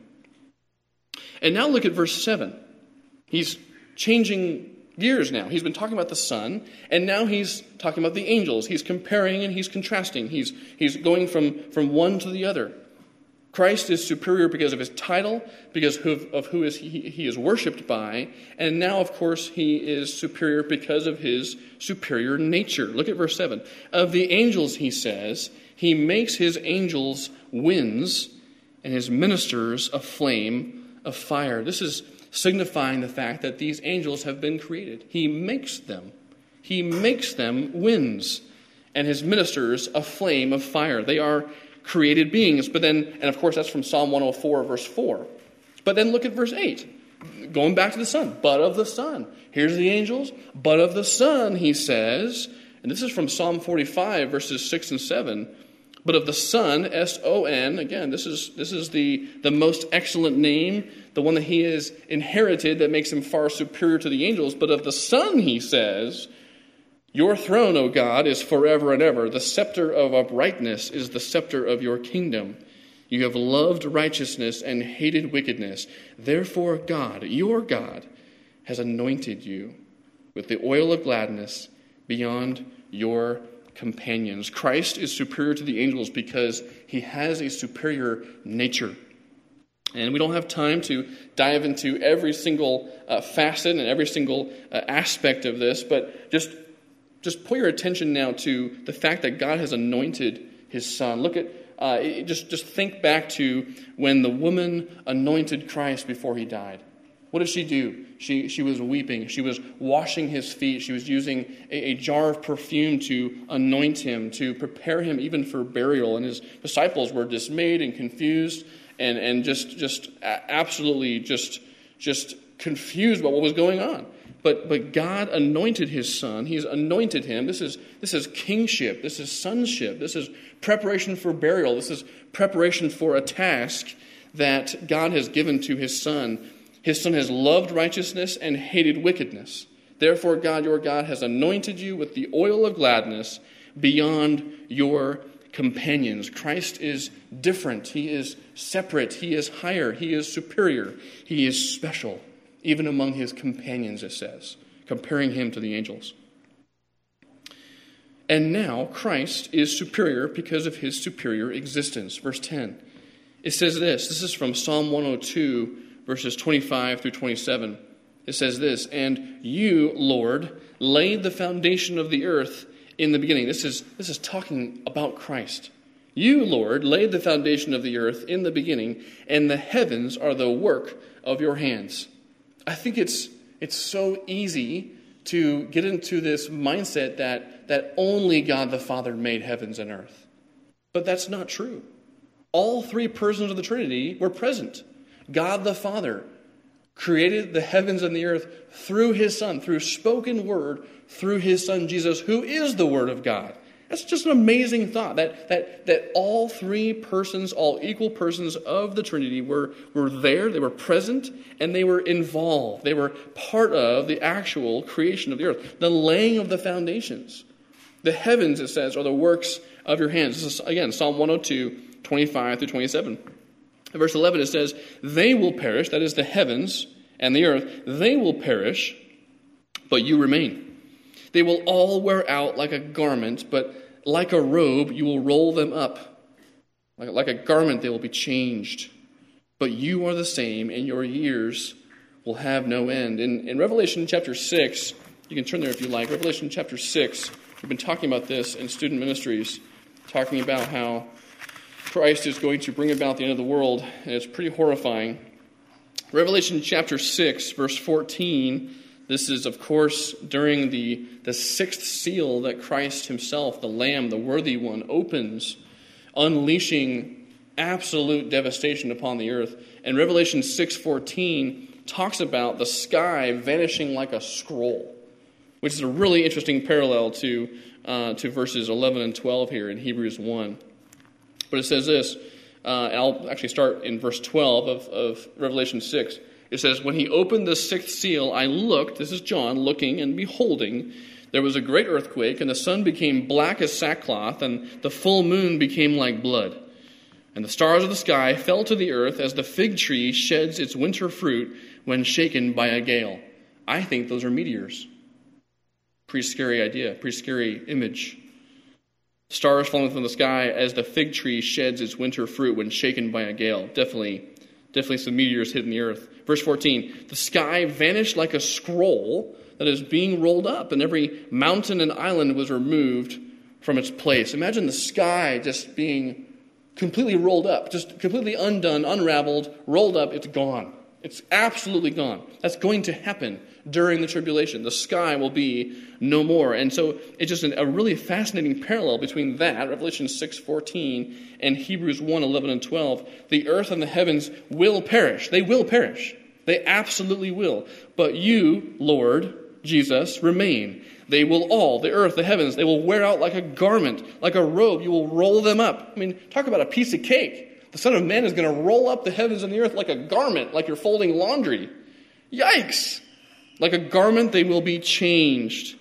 And now look at verse 7. He's changing years now. He's been talking about the Son, and now he's talking about the angels. He's comparing and he's contrasting. He's, he's going from, from one to the other. Christ is superior because of his title, because of, of who is he, he is worshipped by, and now, of course, he is superior because of his superior nature. Look at verse 7. Of the angels, he says, he makes his angels winds and his ministers a flame of fire. This is signifying the fact that these angels have been created. He makes them. He makes them winds, and his ministers a flame of fire. They are created beings. But then, and of course, that's from Psalm 104, verse 4. But then look at verse 8. Going back to the Son, but of the Son. Here's the angels, but of the Son, he says, and this is from Psalm 45, verses 6 and 7 but of the Son, S O N, again, this is, this is the, the most excellent name, the one that he has inherited that makes him far superior to the angels. But of the Son, he says, Your throne, O God, is forever and ever. The scepter of uprightness is the scepter of your kingdom. You have loved righteousness and hated wickedness. Therefore, God, your God, has anointed you with the oil of gladness beyond your companions. Christ is superior to the angels because he has a superior nature. And we don't have time to dive into every single uh, facet and every single uh, aspect of this, but just, just put your attention now to the fact that God has anointed his son. Look at, uh, just, just think back to when the woman anointed Christ before he died. What did she do? She, she was weeping. She was washing his feet. She was using a, a, jar of perfume to anoint him, to prepare him even for burial. And his disciples were dismayed and confused and, and just, just absolutely just, just confused about what was going on. But, but God anointed his son. He's anointed him. This is, this is kingship. This is sonship. This is preparation for burial. This is preparation for a task that God has given to his son His Son has loved righteousness and hated wickedness. Therefore, God your God has anointed you with the oil of gladness beyond your companions. Christ is different. He is separate. He is higher. He is superior. He is special, even among his companions, it says, comparing him to the angels. And now Christ is superior because of his superior existence. Verse 10. It says this this is from Psalm 102, verses 25 through 27. It says this, And you, Lord, laid the foundation of the earth in the beginning. This is, this is talking about Christ. You, Lord, laid the foundation of the earth in the beginning, and the heavens are the work of your hands. I think it's, it's so easy to get into this mindset that, that only God the Father made heavens and earth. But that's not true. All three persons of the Trinity were present. God the Father created the heavens and the earth through his Son, through spoken word, through his Son Jesus, who is the Word of God. That's just an amazing thought that, that, that all three persons, all equal persons of the Trinity, were, were there, they were present, and they were involved. They were part of the actual creation of the earth, the laying of the foundations. The heavens, it says, are the works of your hands. This is, again, Psalm 102, 25 through 27. In verse 11, it says, They will perish, that is, the heavens and the earth, they will perish, but you remain. They will all wear out like a garment, but like a robe, you will roll them up. Like, like a garment, they will be changed. But you are the same, and your years will have no end. In, in Revelation chapter 6, you can turn there if you like. Revelation chapter 6, we've been talking about this in student ministries, talking about how Christ is going to bring about the end of the world, and it's pretty horrifying. Revelation chapter 6, verse 14 this is, of course, during the, the sixth seal that Christ himself, the Lamb, the worthy one, opens, unleashing absolute devastation upon the earth. And Revelation 6.14 talks about the sky vanishing like a scroll, which is a really interesting parallel to, uh, to verses 11 and 12 here in Hebrews 1. But it says this, uh, I'll actually start in verse 12 of, of Revelation 6. It says, When he opened the sixth seal, I looked, this is John, looking and beholding, there was a great earthquake, and the sun became black as sackcloth, and the full moon became like blood. And the stars of the sky fell to the earth as the fig tree sheds its winter fruit when shaken by a gale. I think those are meteors. Pretty scary idea, pretty scary image. Stars falling from the sky as the fig tree sheds its winter fruit when shaken by a gale. Definitely, definitely some meteors hitting the earth. Verse 14 The sky vanished like a scroll that is being rolled up, and every mountain and island was removed from its place. Imagine the sky just being completely rolled up, just completely undone, unraveled, rolled up. It's gone. It's absolutely gone. That's going to happen during the tribulation. The sky will be no more. And so it's just a really fascinating parallel between that, Revelation 6.14, and Hebrews 1, 11 and 12. The earth and the heavens will perish. They will perish. They absolutely will. But you, Lord Jesus, remain. They will all, the earth, the heavens, they will wear out like a garment, like a robe. You will roll them up. I mean, talk about a piece of cake. The Son of Man is going to roll up the heavens and the earth like a garment, like you're folding laundry. Yikes! Like a garment, they will be changed.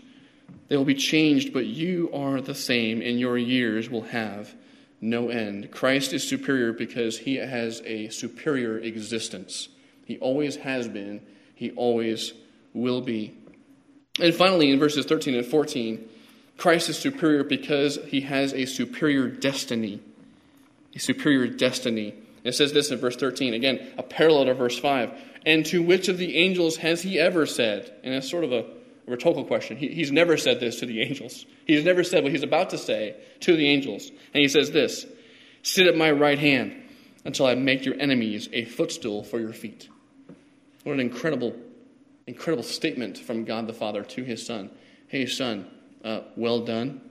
They will be changed, but you are the same, and your years will have no end. Christ is superior because he has a superior existence. He always has been, He always will be. And finally, in verses 13 and 14, Christ is superior because He has a superior destiny. A superior destiny. It says this in verse 13, again, a parallel to verse 5. And to which of the angels has He ever said? And it's sort of a rhetorical question. He, he's never said this to the angels. He's never said what he's about to say to the angels. And he says this Sit at my right hand until I make your enemies a footstool for your feet. What an incredible, incredible statement from God the Father to his son. Hey, son, uh, well done.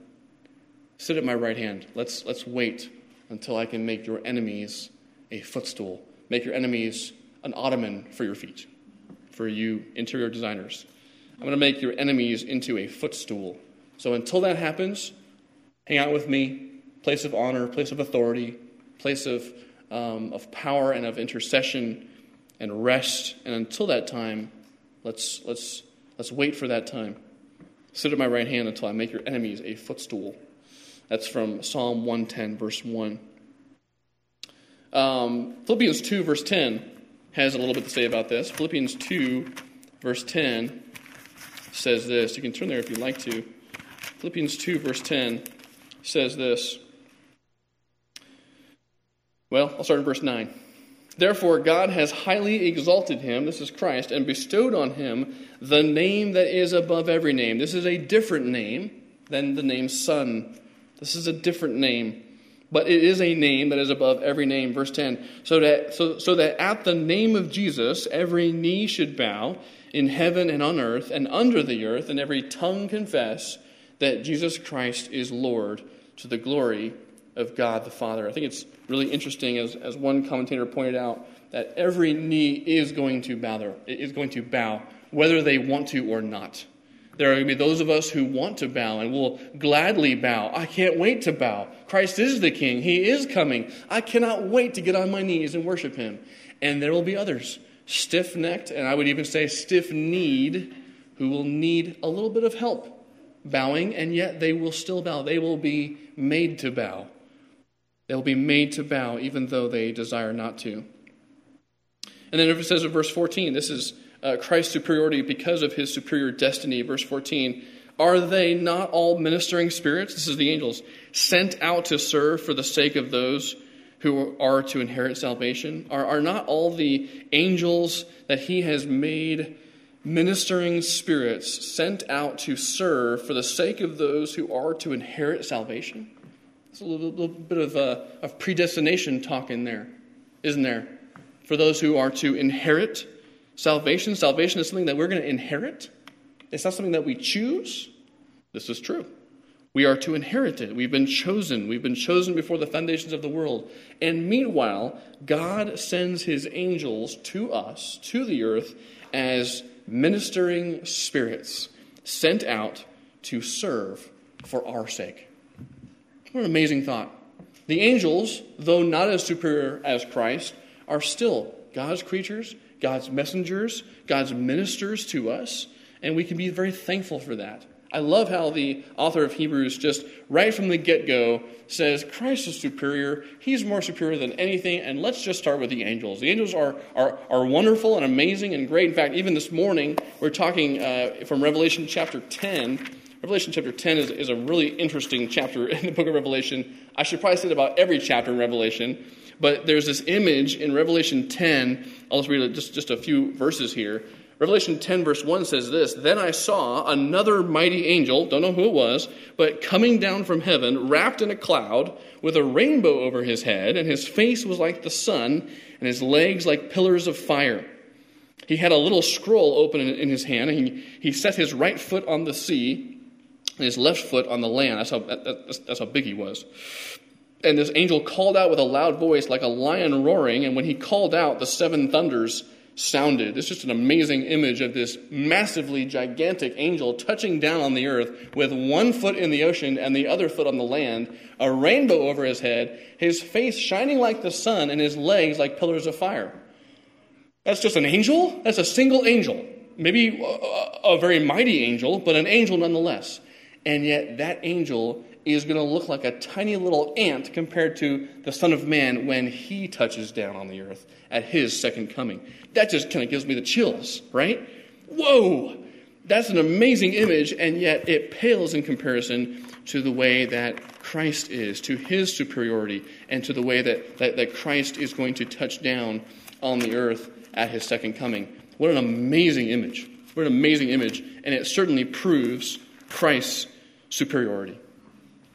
Sit at my right hand. Let's, let's wait until I can make your enemies a footstool, make your enemies an ottoman for your feet, for you interior designers. I'm going to make your enemies into a footstool. So until that happens, hang out with me, place of honor, place of authority, place of, um, of power and of intercession and rest. And until that time, let's, let's, let's wait for that time. Sit at my right hand until I make your enemies a footstool. That's from Psalm 110, verse 1. Um, Philippians 2, verse 10 has a little bit to say about this. Philippians 2, verse 10 says this. You can turn there if you'd like to. Philippians 2, verse 10 says this. Well, I'll start in verse 9. Therefore, God has highly exalted him, this is Christ, and bestowed on him the name that is above every name. This is a different name than the name Son. This is a different name, but it is a name that is above every name. Verse 10 so that, so, so that at the name of Jesus every knee should bow in heaven and on earth and under the earth, and every tongue confess that Jesus Christ is Lord to the glory of God the Father. I think it's really interesting, as, as one commentator pointed out, that every knee is going to bow, there, is going to bow, whether they want to or not. There are going to be those of us who want to bow and will gladly bow. I can't wait to bow. Christ is the King. He is coming. I cannot wait to get on my knees and worship Him. And there will be others, stiff necked, and I would even say stiff kneed, who will need a little bit of help bowing, and yet they will still bow. They will be made to bow. They'll be made to bow even though they desire not to. And then it says in verse 14, this is uh, Christ's superiority because of his superior destiny. Verse 14, are they not all ministering spirits? This is the angels, sent out to serve for the sake of those who are to inherit salvation? Are, are not all the angels that he has made ministering spirits sent out to serve for the sake of those who are to inherit salvation? There's a little, little bit of, uh, of predestination talk in there, isn't there? For those who are to inherit salvation. Salvation is something that we're going to inherit, it's not something that we choose. This is true. We are to inherit it. We've been chosen. We've been chosen before the foundations of the world. And meanwhile, God sends his angels to us, to the earth, as ministering spirits sent out to serve for our sake. What an amazing thought. The angels, though not as superior as Christ, are still God's creatures, God's messengers, God's ministers to us, and we can be very thankful for that. I love how the author of Hebrews just right from the get go says Christ is superior. He's more superior than anything. And let's just start with the angels. The angels are, are, are wonderful and amazing and great. In fact, even this morning, we're talking uh, from Revelation chapter 10. Revelation chapter 10 is, is a really interesting chapter in the book of Revelation. I should probably say it about every chapter in Revelation. But there's this image in Revelation 10. I'll just read just, just a few verses here. Revelation 10, verse 1 says this Then I saw another mighty angel, don't know who it was, but coming down from heaven, wrapped in a cloud, with a rainbow over his head, and his face was like the sun, and his legs like pillars of fire. He had a little scroll open in his hand, and he, he set his right foot on the sea, and his left foot on the land. That's how, that's, that's how big he was. And this angel called out with a loud voice, like a lion roaring, and when he called out, the seven thunders sounded. It's just an amazing image of this massively gigantic angel touching down on the earth with one foot in the ocean and the other foot on the land, a rainbow over his head, his face shining like the sun, and his legs like pillars of fire. That's just an angel? That's a single angel. Maybe a, very mighty angel, but an angel nonetheless. And yet, that angel is going to look like a tiny little ant compared to the Son of Man when he touches down on the earth at his second coming. That just kind of gives me the chills, right? Whoa! That's an amazing image, and yet it pales in comparison to the way that Christ is, to his superiority, and to the way that, that, that Christ is going to touch down on the earth at his second coming. What an amazing image. What an amazing image. And it certainly proves Christ's superiority.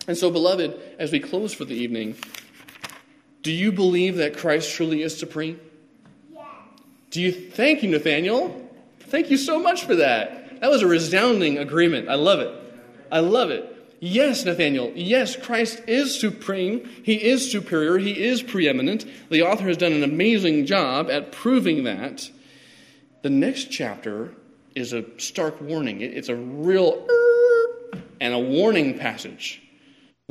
And so, beloved, as we close for the evening, do you believe that Christ truly is supreme? Yeah. Do you thank you, Nathaniel? Thank you so much for that. That was a resounding agreement. I love it. I love it. Yes, Nathaniel. Yes, Christ is supreme. He is superior. He is preeminent. The author has done an amazing job at proving that. The next chapter is a stark warning. It's a real and a warning passage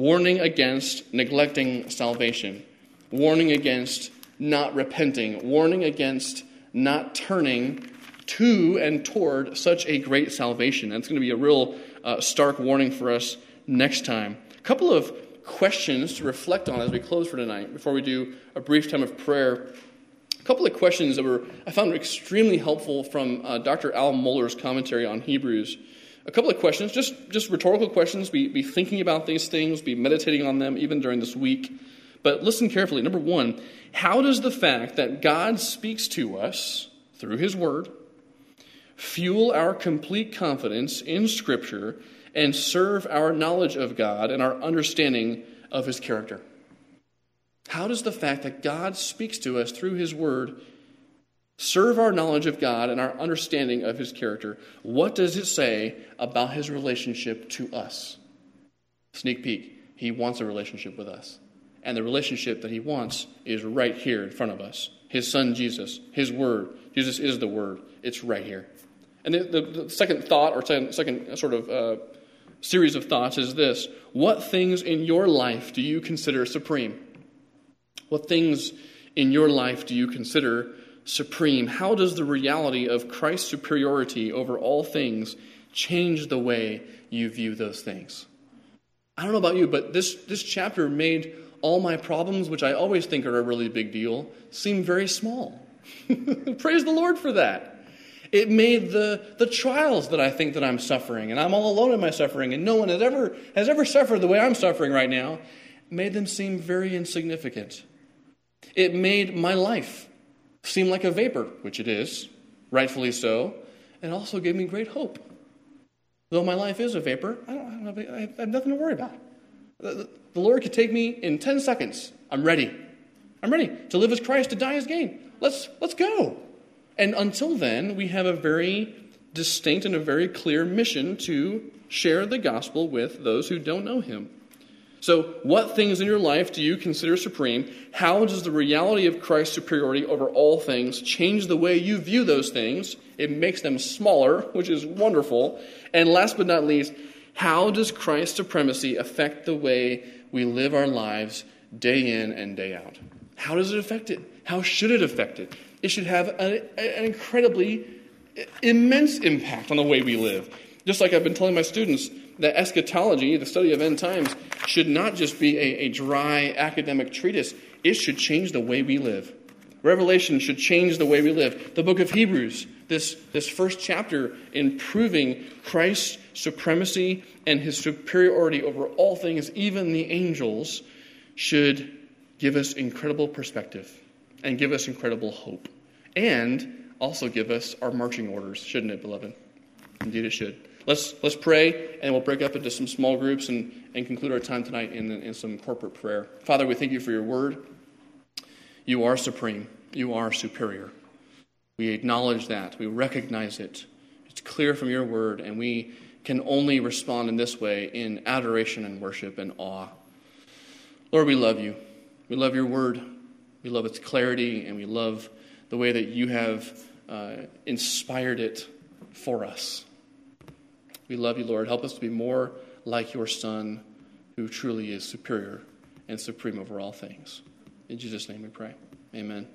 warning against neglecting salvation, warning against not repenting, warning against not turning to and toward such a great salvation. It's going to be a real uh, stark warning for us next time. A couple of questions to reflect on as we close for tonight before we do a brief time of prayer. A couple of questions that were I found extremely helpful from uh, Dr. Al Mohler's commentary on Hebrews. A couple of questions, just, just rhetorical questions. Be, be thinking about these things, be meditating on them even during this week. But listen carefully. Number one, how does the fact that God speaks to us through His Word fuel our complete confidence in Scripture and serve our knowledge of God and our understanding of His character? How does the fact that God speaks to us through His Word serve our knowledge of God and our understanding of His character? What does it say about His relationship to us? Sneak peek. He wants a relationship with us. And the relationship that He wants is right here in front of us. His Son, Jesus, His Word. Jesus is the Word. It's right here. And the, the, the second thought, or second, second sort of uh, series of thoughts, is this What things in your life do you consider supreme? What things in your life do you consider supreme? How does the reality of Christ's superiority over all things change the way you view those things? I don't know about you, but this, this chapter made all my problems, which I always think are a really big deal, seem very small. Praise the Lord for that. It made the, the trials that I think that I'm suffering, and I'm all alone in my suffering, and no one has ever, has ever suffered the way I'm suffering right now, made them seem very insignificant. It made my life seem like a vapor, which it is, rightfully so, and also gave me great hope. Though my life is a vapor, I, don't, I, don't have, I have nothing to worry about. The, the Lord could take me in 10 seconds. I'm ready. I'm ready to live as Christ, to die as gain. Let's, let's go. And until then, we have a very distinct and a very clear mission to share the gospel with those who don't know him. So, what things in your life do you consider supreme? How does the reality of Christ's superiority over all things change the way you view those things? It makes them smaller, which is wonderful. And last but not least, how does Christ's supremacy affect the way we live our lives day in and day out? How does it affect it? How should it affect it? It should have an, an incredibly immense impact on the way we live. Just like I've been telling my students, that eschatology, the study of end times, should not just be a, a dry academic treatise, it should change the way we live. Revelation should change the way we live. The book of Hebrews, this, this first chapter in proving Christ's supremacy and his superiority over all things, even the angels, should give us incredible perspective and give us incredible hope. And also give us our marching orders, shouldn't it, beloved? Indeed, it should. Let's, let's pray, and we'll break up into some small groups and, and conclude our time tonight in, in some corporate prayer. Father, we thank you for your word. You are supreme, you are superior. We acknowledge that, we recognize it. It's clear from your word, and we can only respond in this way in adoration and worship and awe. Lord, we love you. We love your word. We love its clarity, and we love the way that you have uh, inspired it for us. We love you, Lord. Help us to be more like your Son, who truly is superior and supreme over all things. In Jesus' name we pray. Amen.